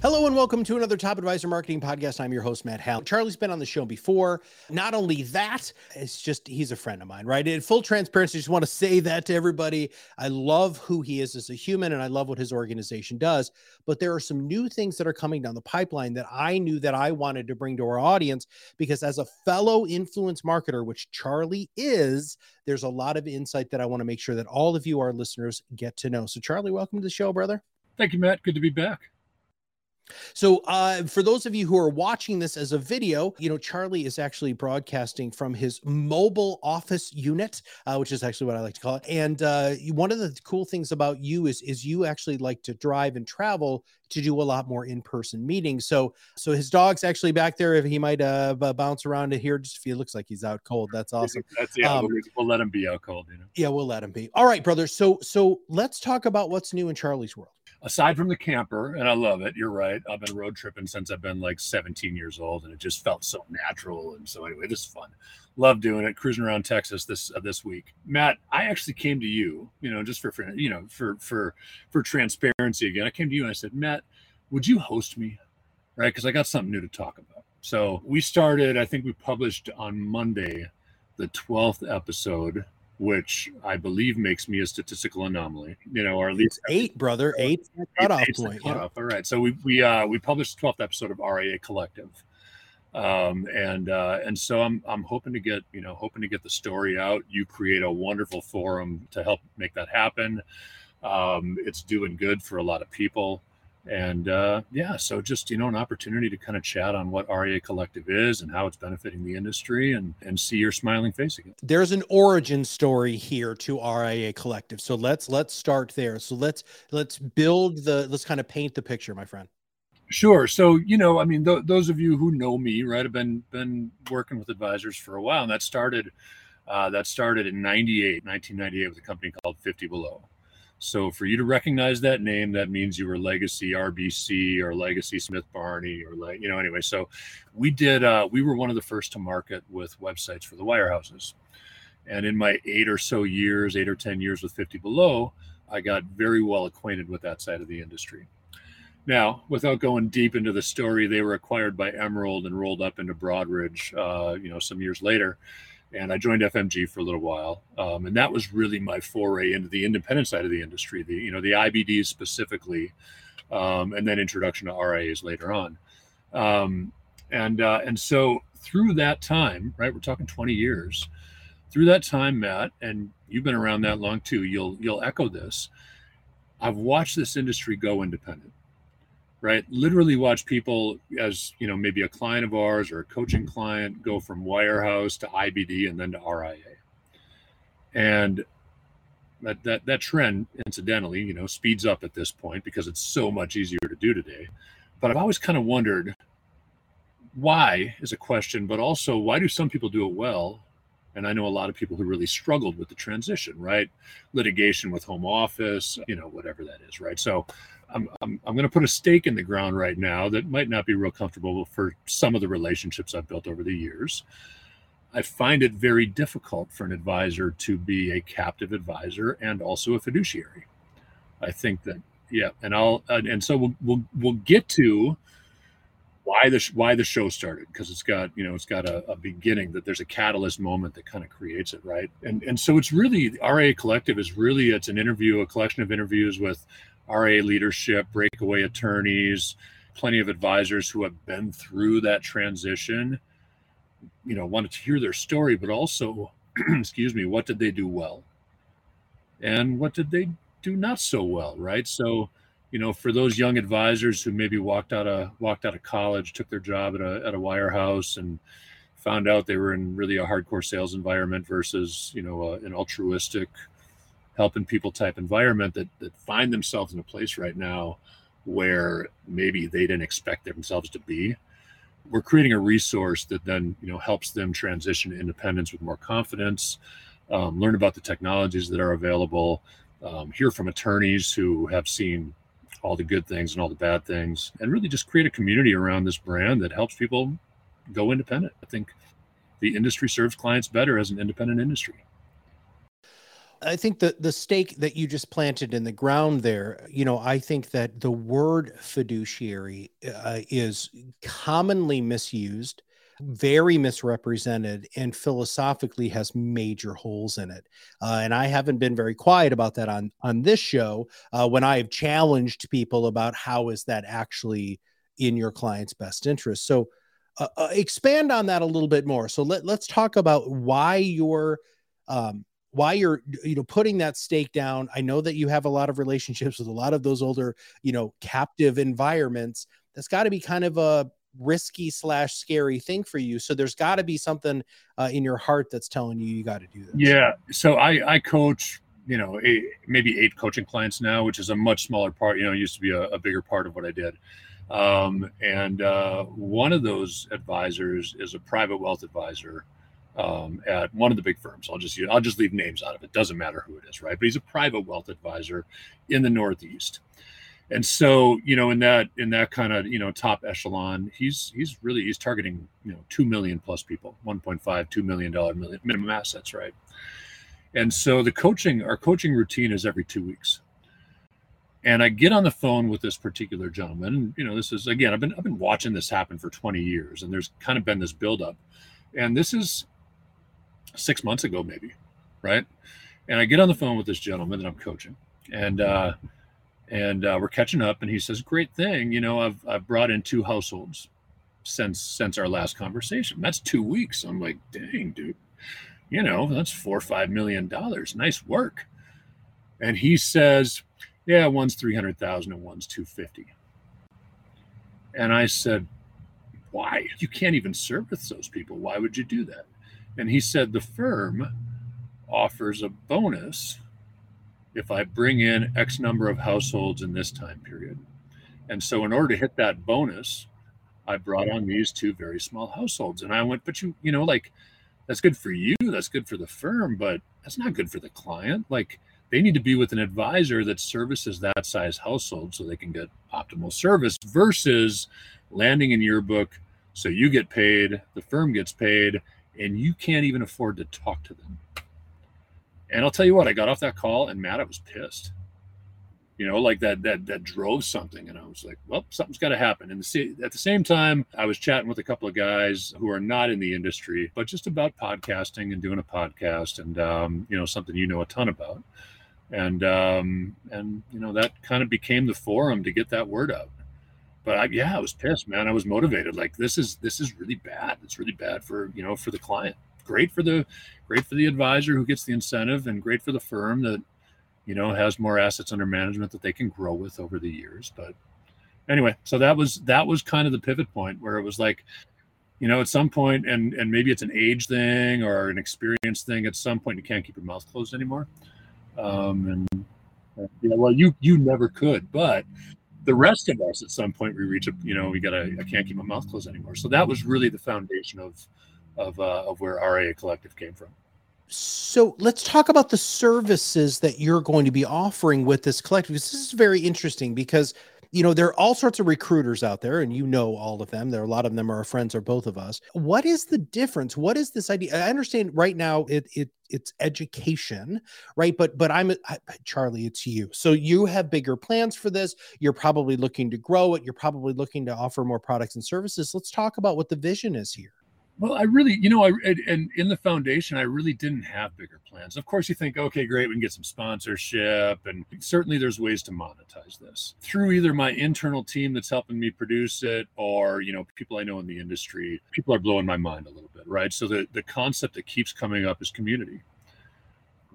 Hello and welcome to another Top Advisor Marketing Podcast. I'm your host, Matt Hall. Charlie's been on the show before. Not only that, it's just he's a friend of mine, right? In full transparency, I just want to say that to everybody. I love who he is as a human and I love what his organization does. But there are some new things that are coming down the pipeline that I knew that I wanted to bring to our audience because as a fellow influence marketer, which Charlie is, there's a lot of insight that I want to make sure that all of you, our listeners, get to know. So, Charlie, welcome to the show, brother. Thank you, Matt. Good to be back. So, uh, for those of you who are watching this as a video, you know, Charlie is actually broadcasting from his mobile office unit, uh, which is actually what I like to call it. And uh, one of the cool things about you is is you actually like to drive and travel to do a lot more in-person meetings. So, so his dog's actually back there. If he might uh, bounce around to here, just if he looks like he's out cold, that's awesome. That's yeah. Um, we'll, we'll let him be out cold. You know. Yeah, we'll let him be. All right, brother. So, so let's talk about what's new in Charlie's world aside from the camper, and I love it. You're right. I've been road tripping since I've been like 17 years old, and it just felt so natural. And so anyway, this is fun. Love doing it. Cruising around Texas this uh, this week. Matt, I actually came to you, you know, just for, you know for for for transparency again. I came to you and I said, Matt, would you host me? Right, because I got something new to talk about. So we started. I think we published on Monday, the 12th episode which I believe makes me a statistical anomaly, you know, or at least eight, brother, eight cutoff point. Cutoff. All right. So we, we, uh, we published the 12th episode of RIA Collective. Um, and, uh, and so I'm, I'm hoping to get, you know, hoping to get the story out. You create a wonderful forum to help make that happen. Um, it's doing good for a lot of people and uh, yeah, so just you know an opportunity to kind of chat on what RIA Collective is and how it's benefiting the industry, and and see your smiling face again. There's an origin story here to RIA Collective, so let's let's start there. So let's let's build the let's kind of paint the picture, my friend. Sure. So you know, I mean, th- those of you who know me, right, have been been working with advisors for a while, and that started uh, that started in 98, 1998 with a company called 50 Below. So for you to recognize that name, that means you were Legacy RBC or Legacy Smith Barney or like you know anyway. So we did. Uh, we were one of the first to market with websites for the wirehouses. And in my eight or so years, eight or ten years with 50 Below, I got very well acquainted with that side of the industry. Now, without going deep into the story, they were acquired by Emerald and rolled up into Broadridge, uh, you know, some years later and I joined FMG for a little while, um, and that was really my foray into the independent side of the industry, the you know the IBDs specifically, um, and then introduction to RIAs later on, um, and uh, and so through that time, right, we're talking 20 years, through that time, Matt, and you've been around that long too. You'll you'll echo this. I've watched this industry go independent right? Literally watch people as you know maybe a client of ours or a coaching client go from wirehouse to ibd and then to ria and that, that that trend incidentally you know speeds up at this point because it's so much easier to do today. But i've always kind of wondered why is a question but also why do some people do it well? And i know a lot of people who really struggled with the transition right? Litigation with home office you know whatever that is right? So I'm, I'm, I'm going to put a stake in the ground right now that might not be real comfortable for some of the relationships I've built over the years. I find it very difficult for an advisor to be a captive advisor and also a fiduciary. I think that yeah, and I'll and, so we'll, we'll we'll get to why the why the show started because it's got you know it's got a, a, beginning that there's a catalyst moment that kind of creates it right and and so it's really RIA Collective is really it's an interview a collection of interviews with RIA leadership, breakaway attorneys, plenty of advisors who have been through that transition. You know, wanted to hear their story, but also, excuse me, what did they do well? And what did they do not so well, right? So, you know, for those young advisors who maybe walked out of walked out of college, took their job at a at a wirehouse and found out they were in really a hardcore sales environment versus, you know, uh, an altruistic helping people type environment that that find themselves in a place right now where maybe they didn't expect themselves to be. We're creating a resource that then you know helps them transition to independence with more confidence um, learn about the technologies that are available um, hear from attorneys who have seen all the good things and all the bad things and really just create a community around this brand that helps people go independent. I think the industry serves clients better as an independent industry I think the the stake that you just planted in the ground there, you know, I think that the word fiduciary uh, is commonly misused, very misrepresented, and philosophically has major holes in it. Uh, and I haven't been very quiet about that on on this show uh, when I have challenged people about how is that actually in your client's best interest. So. Uh, uh, expand on that a little bit more. So let, let's talk about why you're um, why you're you know putting that stake down i know that you have a lot of relationships with a lot of those older you know captive environments that's got to be kind of a risky slash scary thing for you. So there's got to be something uh, in your heart that's telling you you got to do this. Yeah so i i coach you know eight, maybe eight coaching clients now which is a much smaller part you know used to be a, a bigger part of what i did. Um, and uh, one of those advisors is a private wealth advisor um, at one of the big firms. I'll just I'll just leave names out of it. Doesn't matter who it is, right? But he's a private wealth advisor in the Northeast, and so you know in that in that kind of you know top echelon, he's he's really he's targeting you know two million plus people, 1.5 two million dollar minimum assets, right? And so the coaching our coaching routine is every two weeks. And I get on the phone with this particular gentleman. You know, this is again, I've been I've been watching this happen for 20 years, and there's kind of been this buildup. And this is six months ago, maybe, right? And I get on the phone with this gentleman that I'm coaching, and uh, and uh, we're catching up, and he says, "Great thing, you know, I've I've brought in two households since since our last conversation. That's two weeks." I'm like, "Dang, dude, you know, that's four or five million dollars. Nice work." And he says, "Yeah, one's three hundred thousand and one's two fifty. And I said, "Why? You can't even service those people. Why would you do that?" And he said the firm offers a bonus if I bring in X number of households in this time period. And so, in order to hit that bonus, I brought on these two very small households. And I went, but you, you know, like that's good for you, that's good for the firm, but that's not good for the client. Like they need to be with an advisor that services that size household so they can get optimal service versus landing in your book. So you get paid, the firm gets paid, and you can't even afford to talk to them. And I'll tell you what, I got off that call and Matt, I was pissed. You know, like that that that drove something, and I was like, "Well, something's got to happen." And at the same time, I was chatting with a couple of guys who are not in the industry, but just about podcasting and doing a podcast, and um, you know, something you know a ton about, and um, and you know that kind of became the forum to get that word out but I, yeah, I was pissed, man. I was motivated. Like this is this is really bad. It's really bad for you know for the client. Great for the great for the advisor who gets the incentive, and great for the firm that you know has more assets under management that they can grow with over the years. But anyway, so that was that was kind of the pivot point where it was like, you know, at some point, and and maybe it's an age thing or an experience thing. At some point, you can't keep your mouth closed anymore. Um, and yeah, well, you you never could, but the rest of us at some point we reach a you know we gotta i can't keep my mouth closed anymore. So that was really the foundation of of uh, of where ria collective came from. So let's talk about the services that you're going to be offering with this collective because this is very interesting because you know, there are all sorts of recruiters out there, and you know all of them. There are a lot of them are friends or both of us. What is the difference? What is this idea? I understand right now it it it's education, right? But but I'm I, Charlie, it's you. So you have bigger plans for this. You're probably looking to grow it. You're probably looking to offer more products and services. Let's talk about what the vision is here. Well, I really, you know, I and in the foundation, I really didn't have bigger plans. Of course, you think, okay, great, we can get some sponsorship, and certainly there's ways to monetize this through either my internal team that's helping me produce it, or you know, people I know in the industry. People are blowing my mind a little bit, right? So the the concept that keeps coming up is community,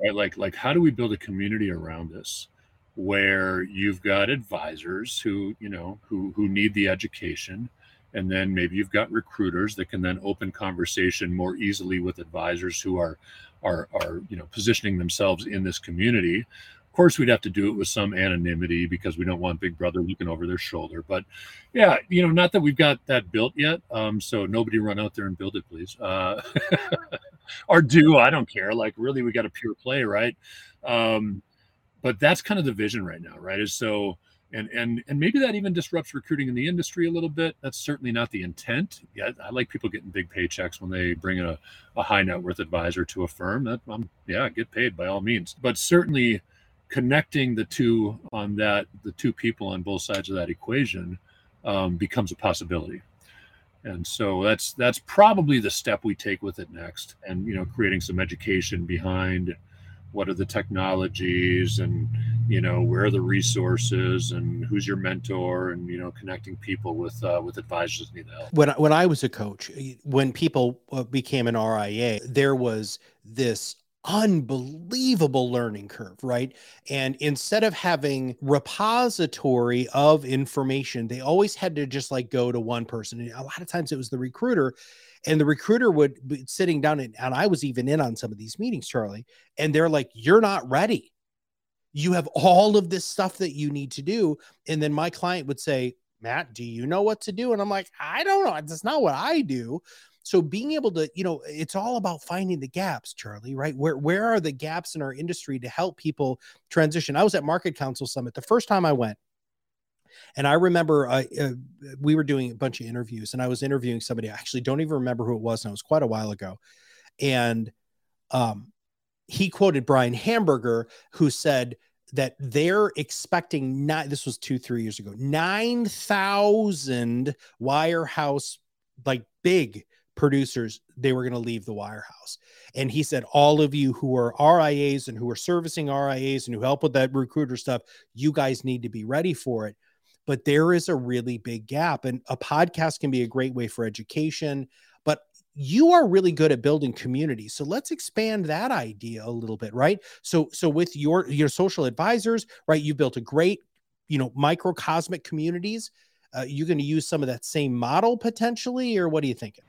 right? Like like how do we build a community around this? where you've got advisors who you know who who need the education and then maybe you've got recruiters that can then open conversation more easily with advisors who are are are you know positioning themselves in this community. Of course, we'd have to do it with some anonymity because we don't want Big Brother looking over their shoulder. But yeah, you know, not that we've got that built yet. Um, so nobody run out there and build it, please. Uh, or do I don't care. Like really, we got a pure play, right? Um, but that's kind of the vision right now, right? Is so and and and maybe that even disrupts recruiting in the industry a little bit. That's certainly not the intent. Yeah i like people getting big paychecks when they bring in a, a high net worth advisor to a firm. That um, yeah get paid by all means. But certainly connecting the two on that the two people on both sides of that equation um, becomes a possibility. And so that's that's probably the step we take with it next and you know creating some education behind what are the technologies and you know where are the resources and who's your mentor and you know connecting people with uh, with advisors need help when when i was a coach when people uh, became an ria there was this unbelievable learning curve, right? And instead of having repository of information, they always had to just like go to one person. And a lot of times it was the recruiter and the recruiter would be sitting down and, and I was even in on some of these meetings, Charlie, and they're like, You're not ready. You have all of this stuff that you need to do. And then my client would say, Matt, do you know what to do? And I'm like, I don't know. That's not what I do. So being able to, you know, it's all about finding the gaps, Charlie, right? Where where are the gaps in our industry to help people transition? I was at MarketCounsel Summit the first time I went. And I remember uh, uh, we were doing a bunch of interviews, and I was interviewing somebody. I actually don't even remember who it was, and it was quite a while ago. And um, he quoted Brian Hamburger, who said that they're expecting not. This was two, three years ago. Nine thousand wirehouse, like big producers they were going to leave the wirehouse and he said all of you who are rias and who are servicing rias and who help with that recruiter stuff you guys need to be ready for it but there is a really big gap and a podcast can be a great way for education you are really good at building community so let's expand that idea a little bit right? So so with your your social advisors right you built a great you know microcosmic communities uh, you're going to use some of that same model potentially or what are you thinking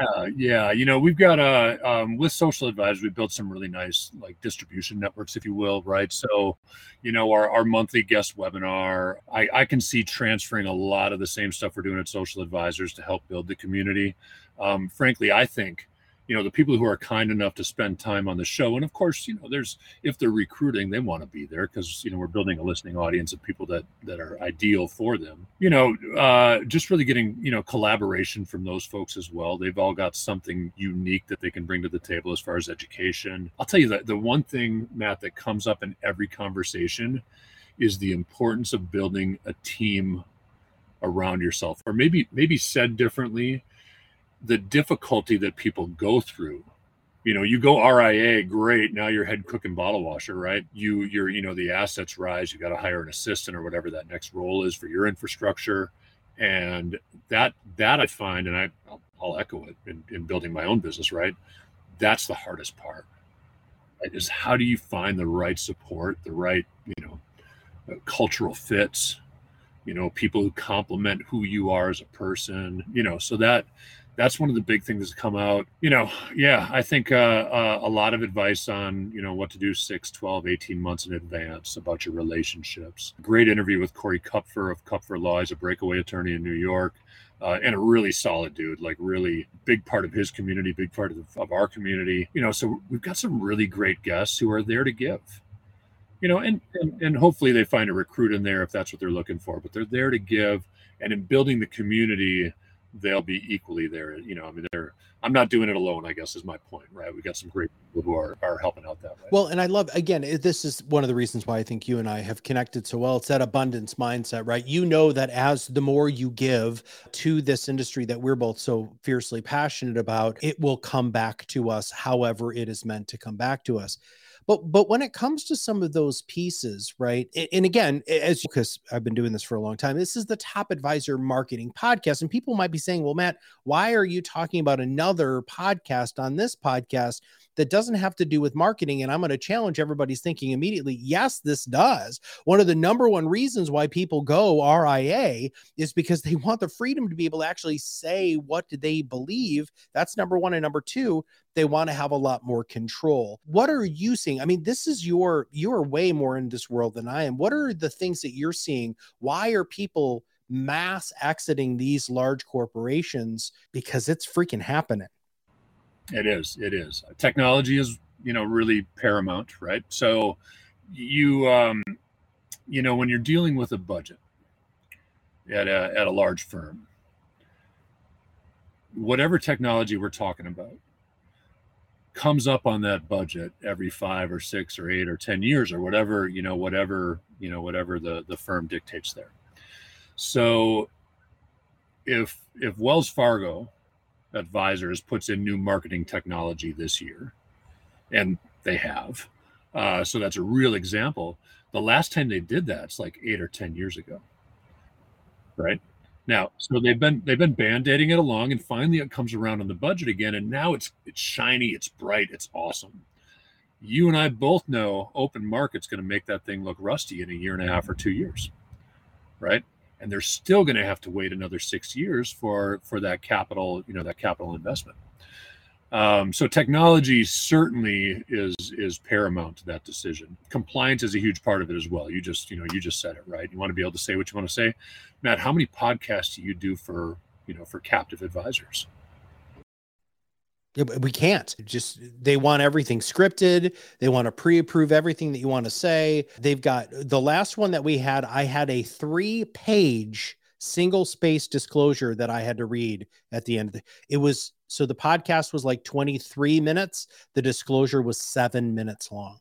yeah, yeah. You know, we've got a uh, um, with social advisors, we built some really nice like distribution networks, if you will, right? So, you know, our, our monthly guest webinar, I, I can see transferring a lot of the same stuff we're doing at social advisors to help build the community. Um, frankly, I think you know the people who are kind enough to spend time on the show. And of course you know there's if they're recruiting they want to be there because you know we're building a listening audience of people that that are ideal for them. You know uh just really getting you know collaboration from those folks as well. They've all got something unique that they can bring to the table as far as education. I'll tell you that the one thing matt that comes up in every conversation is the importance of building a team around yourself or maybe maybe said differently the difficulty that people go through. You know you go ria great now you're head cook and bottle washer right? You you're you know the assets rise you got to hire an assistant or whatever that next role is for your infrastructure. And that that i find and i i'll, echo it in, in, building my own business right? That's the hardest part right? is how do you find the right support the right you know uh, cultural fits? You know people who complement who you are as a person you know so that that's one of the big things that come out. You know yeah i think uh, uh, a lot of advice on you know what to do 6 12 18 months in advance about your relationships. Great interview with corey kupfer of kupfer law. He's a breakaway attorney in new york uh, and a really solid dude like really big part of his community big part of, the, of our community. You know so we've got some really great guests who are there to give. You know and, and and hopefully they find a recruit in there if that's what they're looking for but they're there to give and in building the community they'll be equally there. You know, I mean, they're. I'm not doing it alone. I guess is my point, right? We got some great people who are are helping out that way. Well, and I love again. This is one of the reasons why I think you and I have connected so well. It's that abundance mindset, right? You know that as the more you give to this industry that we're both so fiercely passionate about, it will come back to us, however it is meant to come back to us. But but when it comes to some of those pieces, right? And, again, as because I've been doing this for a long time, this is the Top Advisor Marketing Podcast, and people might be saying, "Well, Matt, why are you talking about another podcast on this podcast?" That doesn't have to do with marketing. And I'm going to challenge everybody's thinking immediately. Yes, this does. One of the number one reasons why people go RIA is because they want the freedom to be able to actually say what they believe. That's number one. And number two, they want to have a lot more control. What are you seeing? I mean, this is your, you're way more in this world than I am. What are the things that you're seeing? Why are people mass exiting these large corporations? Because it's freaking happening. It is. It is. Technology is, you know, really paramount, right? So you, um, you know, when you're dealing with a budget at a, at a large firm, whatever technology we're talking about comes up on that budget every five or six or eight or ten years or whatever you know whatever you know whatever the the firm dictates there so if if wells fargo advisors puts in new marketing technology this year, and they have. Uh, so that's a real example. The last time they did that, it's like eight or ten years ago, right? Now, so they've been they've been band-aiding it along, and finally it comes around on the budget again, and now it's it's shiny, it's bright, it's awesome. You and I both know open market's going to make that thing look rusty in a year and a half or two years, right? And they're still going to have to wait another six years for for that capital you know that capital investment. Um, so technology certainly is is paramount to that decision. Compliance is a huge part of it as well. You just you know you just said it right? You want to be able to say what you want to say. Matt how many podcasts do you do for you know for captive advisors we can't. Just they want everything scripted. They want to pre-approve everything that you want to say. They've got the last one that we had i had a three page single space disclosure that i had to read at the end of the, it was so the podcast was like 23 minutes. The disclosure was seven minutes long.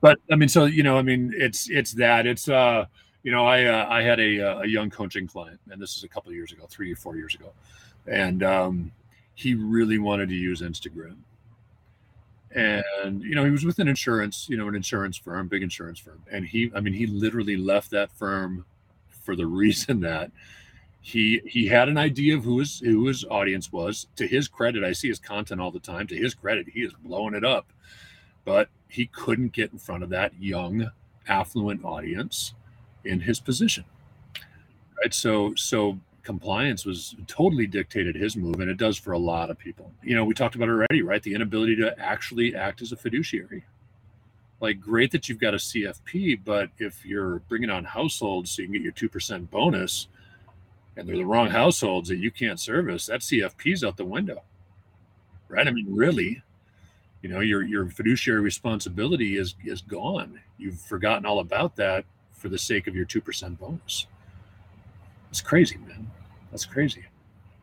But i mean so you know i mean it's it's that. It's uh you know i uh, i had a, uh, a young coaching client and this is a couple years ago three or four years ago. And um he really wanted to use Instagram. And you know, he was with an insurance, you know, an insurance firm, big insurance firm. And he, I mean, he literally left that firm for the reason that he he had an idea of who his who his audience was. To his credit, I see his content all the time. To his credit, he is blowing it up. But he couldn't get in front of that young, affluent audience in his position. Right. So so compliance was totally dictated his move, and it does for a lot of people. You know, we talked about already, right? The inability to actually act as a fiduciary. Like, great that you've got a CFP, but if you're bringing on households so you can get your 2% bonus and they're the wrong households that you can't service, that CFP's out the window, right? I mean, really, you know, your, your fiduciary responsibility is, is gone. You've forgotten all about that for the sake of your 2% bonus. It's crazy, man. That's crazy.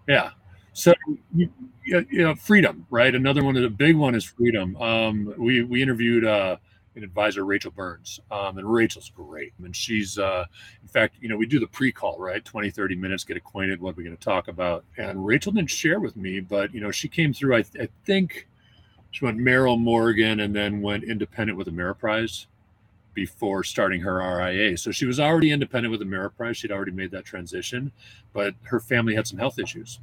Yeah. So you, you know, freedom, right? Another one of the big one is freedom. Um, we we interviewed uh, an advisor, Rachel Burns, um, and Rachel's great. And she's, uh, in fact, you know, we do the pre-call, right? 20, 30 minutes, get acquainted, what are we're going to talk about. And Rachel didn't share with me, but you know, she came through. I, I think she went Merrill Morgan and then went independent with Ameriprise before starting her RIA. So she was already independent with Ameriprise. She'd already made that transition, but her family had some health issues,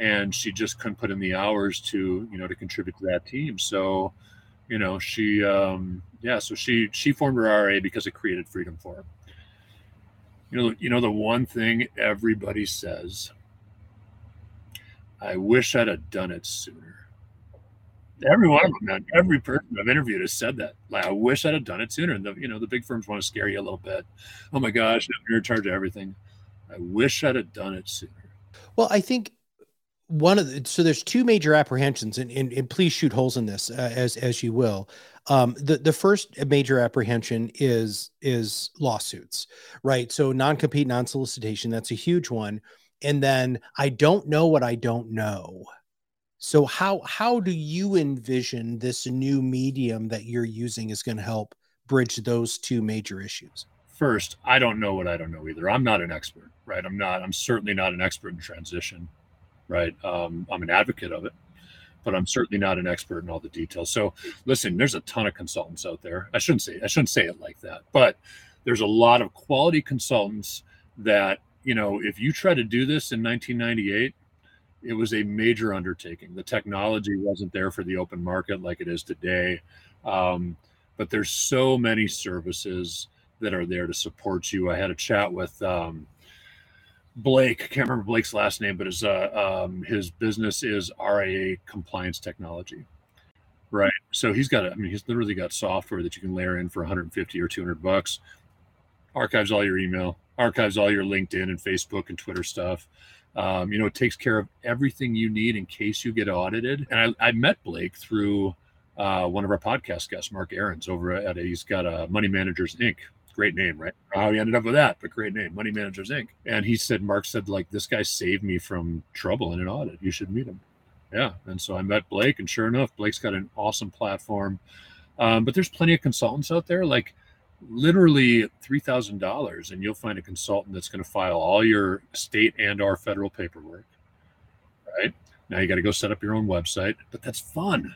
and she just couldn't put in the hours to you know to contribute to that team. So, you know, she um, yeah, so she she formed her RIA because it created freedom for her. You know, you know the one thing everybody says. I wish I'd have done it sooner every one of them, man, every person I've interviewed has said that. Like, I wish I'd have done it sooner. And the, you know, the big firms want to scare you a little bit. Oh my gosh, you're in charge of everything. I wish I'd have done it sooner. Well, I think one of the so there's two major apprehensions, and, and, and please shoot holes in this uh, as as you will. Um, the the first major apprehension is is lawsuits, right? So non compete, non solicitation. That's a huge one. And then I don't know what I don't know so how how do you envision this new medium that you're using is going to help bridge those two major issues? First, I don't know what I don't know either. I'm not an expert, right? I'm not. I'm certainly not an expert in transition, right? Um, I'm an advocate of it, but I'm certainly not an expert in all the details. So listen, there's a ton of consultants out there. I shouldn't say I shouldn't say it like that, but there's a lot of quality consultants that you know if you try to do this in 1998 it was a major undertaking. The technology wasn't there for the open market like it is today. Um, but there's so many services that are there to support you. I had a chat with um, blake i can't remember blake's last name but his uh, um, his business is ria compliance technology. Right? So he's got i mean he's literally got software that you can layer in for 150 or 200 bucks. Archives all your email, archives all your LinkedIn and Facebook and Twitter stuff. Um, you know, it takes care of everything you need in case you get audited. And I, I met Blake through uh, one of our podcast guests, Mark Aarons, over at a, he's got a Money Managers Inc. Great name, right? How he ended up with that, but great name, Money Managers Inc. And he said, Mark said, like, this guy saved me from trouble in an audit. You should meet him. Yeah. And so I met Blake, and sure enough, Blake's got an awesome platform. Um, but there's plenty of consultants out there. Like, literally $3000 and you'll find a consultant that's going to file all your state and or federal paperwork right? Now you got to go set up your own website but that's fun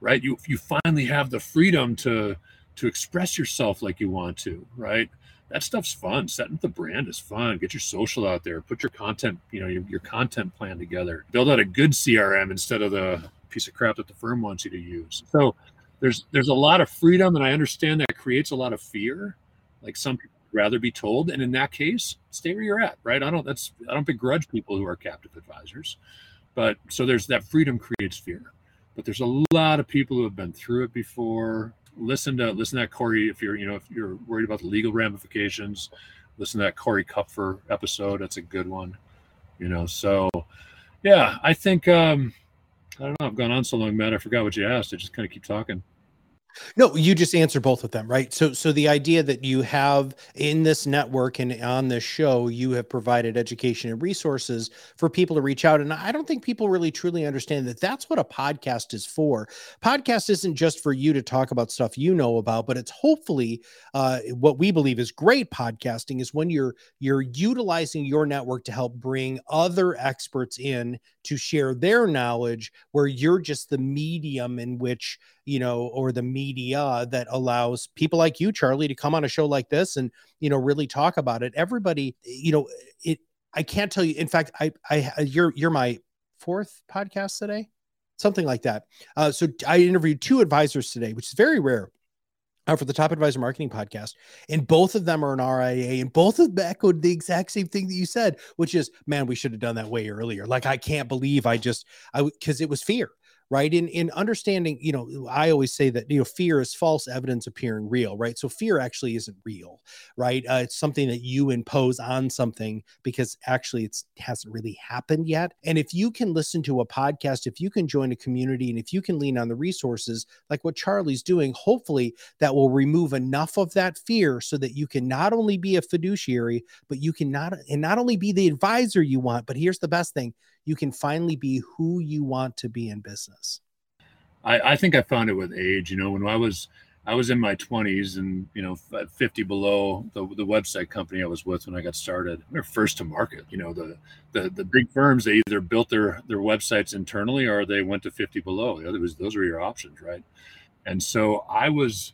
right? You you finally have the freedom to to express yourself like you want to right? That stuff's fun. Setting up the brand is fun. Get your social out there. Put your content you know your, your content plan together. Build out a good crm instead of the piece of crap that the firm wants you to use. So there's there's a lot of freedom and i understand that creates a lot of fear like some people rather be told. And in that case stay where you're at right? I don't that's i don't begrudge people who are captive advisors. But so there's that freedom creates fear. But there's a lot of people who have been through it before. Listen to listen to that corey if you're you know if you're worried about the legal ramifications listen to that corey kupfer episode. That's a good one you know? So yeah i think um i don't know i've gone on so long matt i forgot what you asked. I just kind of keep talking no, you just answer both of them, right? So so the idea that you have in this network and on this show, you have provided education and resources for people to reach out and I don't think people really truly understand that that's what a podcast is for. Podcast isn't just for you to talk about stuff you know about, but it's hopefully uh, what we believe is great podcasting is when you're you're utilizing your network to help bring other experts in to share their knowledge where you're just the medium in which you know or the media that allows people like you charlie to come on a show like this and you know really talk about it. Everybody you know it i can't tell you in fact i i you're you're my fourth podcast today? Something like that. Uh, so i interviewed two advisors today which is very rare uh, for the Top Advisor Marketing Podcast, and both of them are an RIA, and both of them echoed the exact same thing that you said, which is, man, we should have done that way earlier. Like, I can't believe I just, I because it was fear right? In in understanding you know i always say that you know fear is false evidence appearing real right? So fear actually isn't real right? Uh, it's something that you impose on something because actually it hasn't really happened yet. And if you can listen to a podcast if you can join a community and if you can lean on the resources like what charlie's doing hopefully that will remove enough of that fear so that you can not only be a fiduciary but you can not and not only be the advisor you want but here's the best thing you can finally be who you want to be in business. I, I think I found it with age. You know, when I was I was in my 20s and you know 50 below the, the website company I was with when I got started. They're first to market. You know the the the big firms they either built their their websites internally or they went to 50 below. The other was those were your options, right? And so I was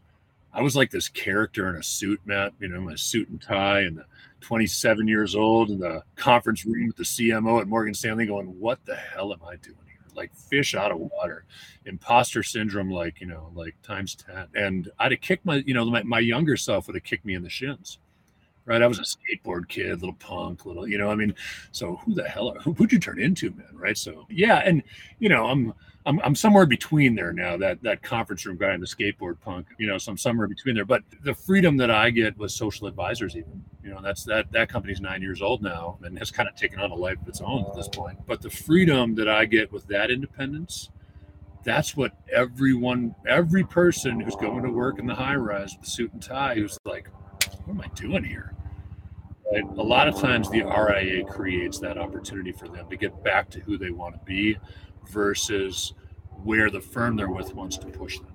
I was like this character in a suit, Matt. You know, my suit and tie and the 27 years old in the conference room with the CMO at Morgan Stanley going, What the hell am I doing here? Like fish out of water, imposter syndrome, like, you know, like times 10. And I'd have kicked my, you know, my, my younger self would have kicked me in the shins. Right. I was a skateboard kid, little punk, little, you know, I mean, so who the hell, who, who'd you turn into, man? Right. So, yeah. And, you know, I'm, I'm, I'm somewhere between there now that that conference room guy and the skateboard punk you know so i'm somewhere between there but the freedom that i get with social advisors even you know that's that that company's nine years old now and has kind of taken on a life of its own at this point but the freedom that i get with that independence that's what everyone every person who's going to work in the high rise with a suit and tie who's like what am i doing here right? a lot of times the ria creates that opportunity for them to get back to who they want to be versus where the firm they're with wants to push them.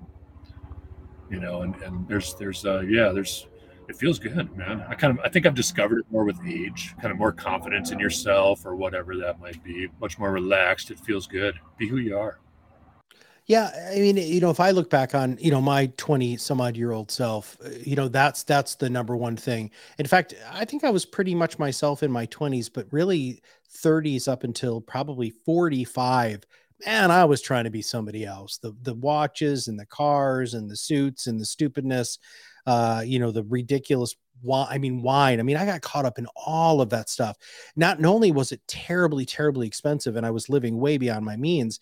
You know, and, and there's there's uh yeah, there's it feels good, man. I kind of I think I've discovered it more with age, kind of more confidence in yourself or whatever that might be, much more relaxed. It feels good. Be who you are. Yeah, I mean, you know, if I look back on, you know, my 20 some odd year old self, uh, you know, that's that's the number one thing. In fact, I think I was pretty much myself in my 20s, but really 30s up until probably 45. Man, I was trying to be somebody else. The the watches and the cars and the suits and the stupidness, uh, you know, the ridiculous wine. I mean, wine. I mean, I got caught up in all of that stuff. Not only was it terribly, terribly expensive, and I was living way beyond my means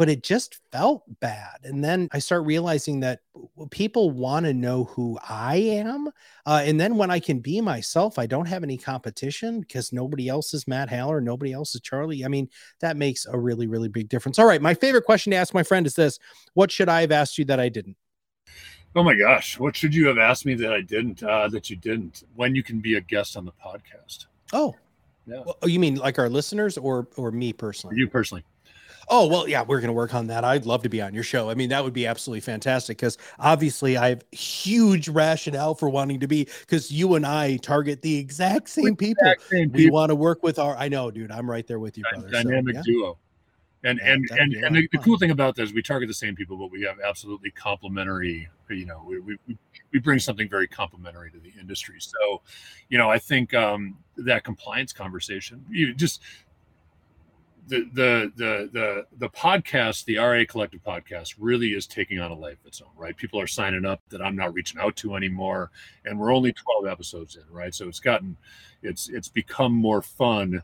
but it just felt bad. And then I start realizing that people want to know who I am. Uh, and then when I can be myself, I don't have any competition because nobody else is Matt Halloran, nobody else is Charlie. I mean, that makes a really, really big difference. All right. My favorite question to ask my friend is this What should I have asked you that I didn't? Oh my gosh, what should you have asked me that I didn't? Uh, that you didn't? When you can be a guest on the podcast? Oh, yeah. Well, you mean like our listeners or or me personally? You personally. Oh, well, yeah, we're going to work on that. I'd love to be on your show. I mean, that would be absolutely fantastic because obviously I have huge rationale for wanting to be because you and I target the exact same people. Same we want to work with our, I know, dude, I'm right there with you, brother. Dynamic so, yeah. duo. And yeah, and and, and the, the, cool thing about this, we target the same people, but we have absolutely complementary. You know, we we, we bring something very complementary to the industry. So, you know, I think um, that compliance conversation, you just the the the the the podcast, the RIA Collective podcast, really is taking on a life of its own, right? People are signing up that I'm not reaching out to anymore, and we're only 12 episodes in, right? So it's gotten, it's it's become more fun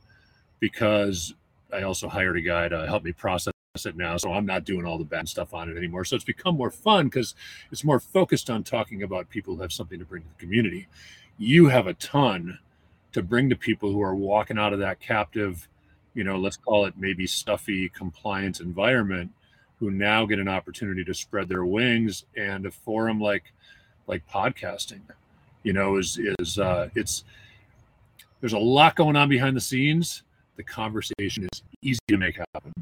because I also hired a guy to help me process it now, so I'm not doing all the bad stuff on it anymore. So it's become more fun because it's more focused on talking about people who have something to bring to the community. You have a ton to bring to people who are walking out of that captive you know, let's call it maybe stuffy compliance environment who now get an opportunity to spread their wings and a forum like like podcasting, you know, is is uh it's there's a lot going on behind the scenes. The conversation is easy to make happen.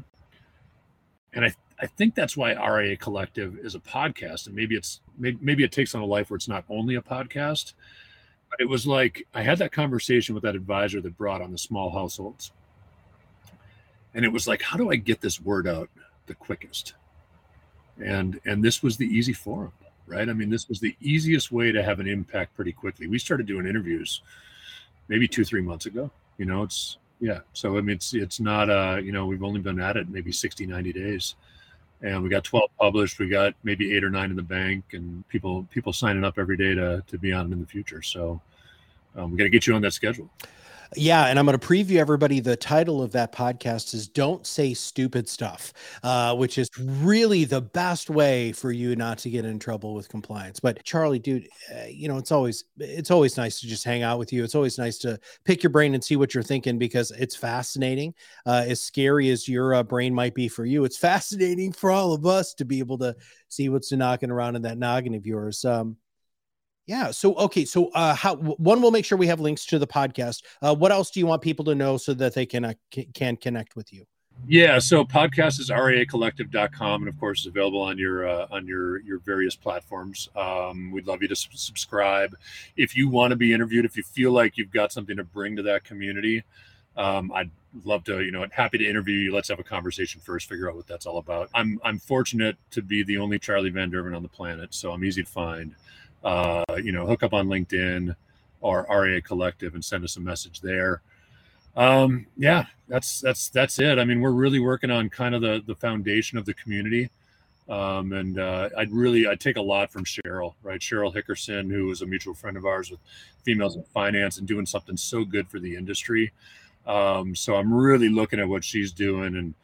And I I think that's why RIA Collective is a podcast. And maybe it's maybe, maybe it takes on a life where it's not only a podcast, but it was like I had that conversation with that advisor that brought on the small households and it was like how do i get this word out the quickest? And and this was the easy forum right? I mean this was the easiest way to have an impact pretty quickly. We started doing interviews maybe two three months ago you know it's yeah. So i mean it's it's not uh you know we've only been at it maybe 60 90 days. And we got 12 published we got maybe eight or nine in the bank and people people signing up every day to to be on in the future. So um, we got to get you on that schedule yeah, and I'm going to preview everybody. The title of that podcast is "Don't Say Stupid Stuff," uh, which is really the best way for you not to get in trouble with compliance. But Charlie, dude, uh, you know it's always it's always nice to just hang out with you. It's always nice to pick your brain and see what you're thinking because it's fascinating. Uh, as scary as your uh, brain might be for you, it's fascinating for all of us to be able to see what's knocking around in that noggin of yours. Um, yeah. So okay. So uh, how one will make sure we have links to the podcast. Uh, what else do you want people to know so that they can uh, can connect with you? Yeah. So podcast is riacollective.com and of course it's available on your uh, on your your various platforms. Um, we'd love you to subscribe if you want to be interviewed. If you feel like you've got something to bring to that community. Um, I'd love to, you know, happy to interview you. Let's have a conversation first, figure out what that's all about. I'm I'm fortunate to be the only Charlie Van Derven on the planet, so I'm easy to find uh, you know, hook up on LinkedIn or RIA Collective and send us a message there. Um, yeah, that's that's that's it. I mean, we're really working on kind of the the foundation of the community. Um, and uh, I'd really I'd take a lot from Cheryl, right? Cheryl Hickerson, who is a mutual friend of ours with females in finance and doing something so good for the industry. Um, so I'm really looking at what she's doing and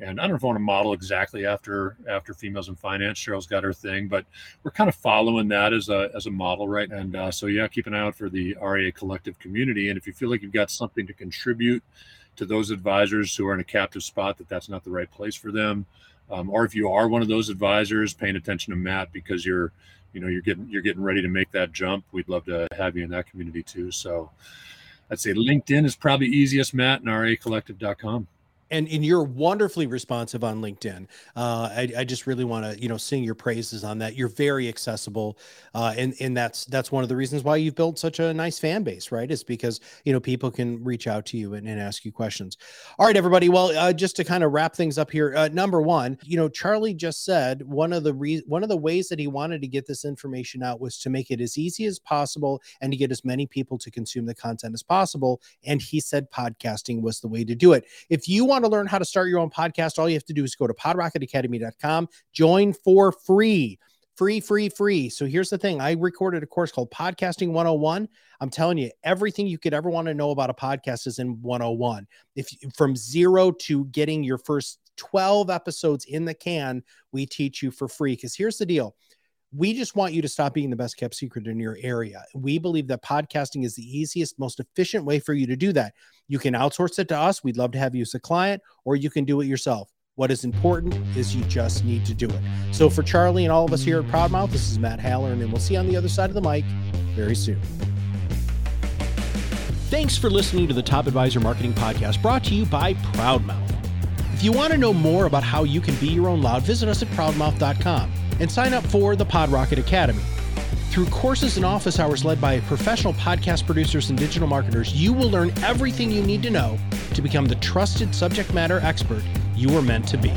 and I don't know if I want to model exactly after after females in finance. Cheryl's got her thing, but we're kind of following that as a as a model, right? And uh, so yeah, keep an eye out for the RIA collective community. And if you feel like you've got something to contribute to those advisors who are in a captive spot, that that's not the right place for them, um, or if you are one of those advisors paying attention to Matt because you're you know you're getting you're getting ready to make that jump, we'd love to have you in that community too. So. I'd say LinkedIn is probably easiest, Matt, and RIAcollective.com. and and you're wonderfully responsive on LinkedIn. Uh, I, I just really want to you know sing your praises on that. You're very accessible, uh, and and that's that's one of the reasons why you've built such a nice fan base, right? Is because you know people can reach out to you and, and ask you questions. All right, everybody. Well, uh, just to kind of wrap things up here, uh, number one, you know, Charlie just said one of the re- one of the ways that he wanted to get this information out was to make it as easy as possible and to get as many people to consume the content as possible. And he said podcasting was the way to do it. If you want to learn how to start your own podcast, all you have to do is go to podrocketacademy.com, join for free. Free, free, free. So here's the thing I recorded a course called Podcasting 101. I'm telling you, everything you could ever want to know about a podcast is in 101. If from zero to getting your first 12 episodes in the can, we teach you for free. Because here's the deal we just want you to stop being the best kept secret in your area. We believe that podcasting is the easiest, most efficient way for you to do that. You can outsource it to us. We'd love to have you as a client, or you can do it yourself. What is important is you just need to do it. So, for Charlie and all of us here at Proudmouth, this is Matt Halloran, and we'll see you on the other side of the mic very soon. Thanks for listening to the Top Advisor Marketing Podcast brought to you by Proudmouth. If you want to know more about how you can be your own loud, visit us at proudmouth.com and sign up for the PodRocket Academy. Through courses and office hours led by professional podcast producers and digital marketers, you will learn everything you need to know to become the trusted subject matter expert you were meant to be.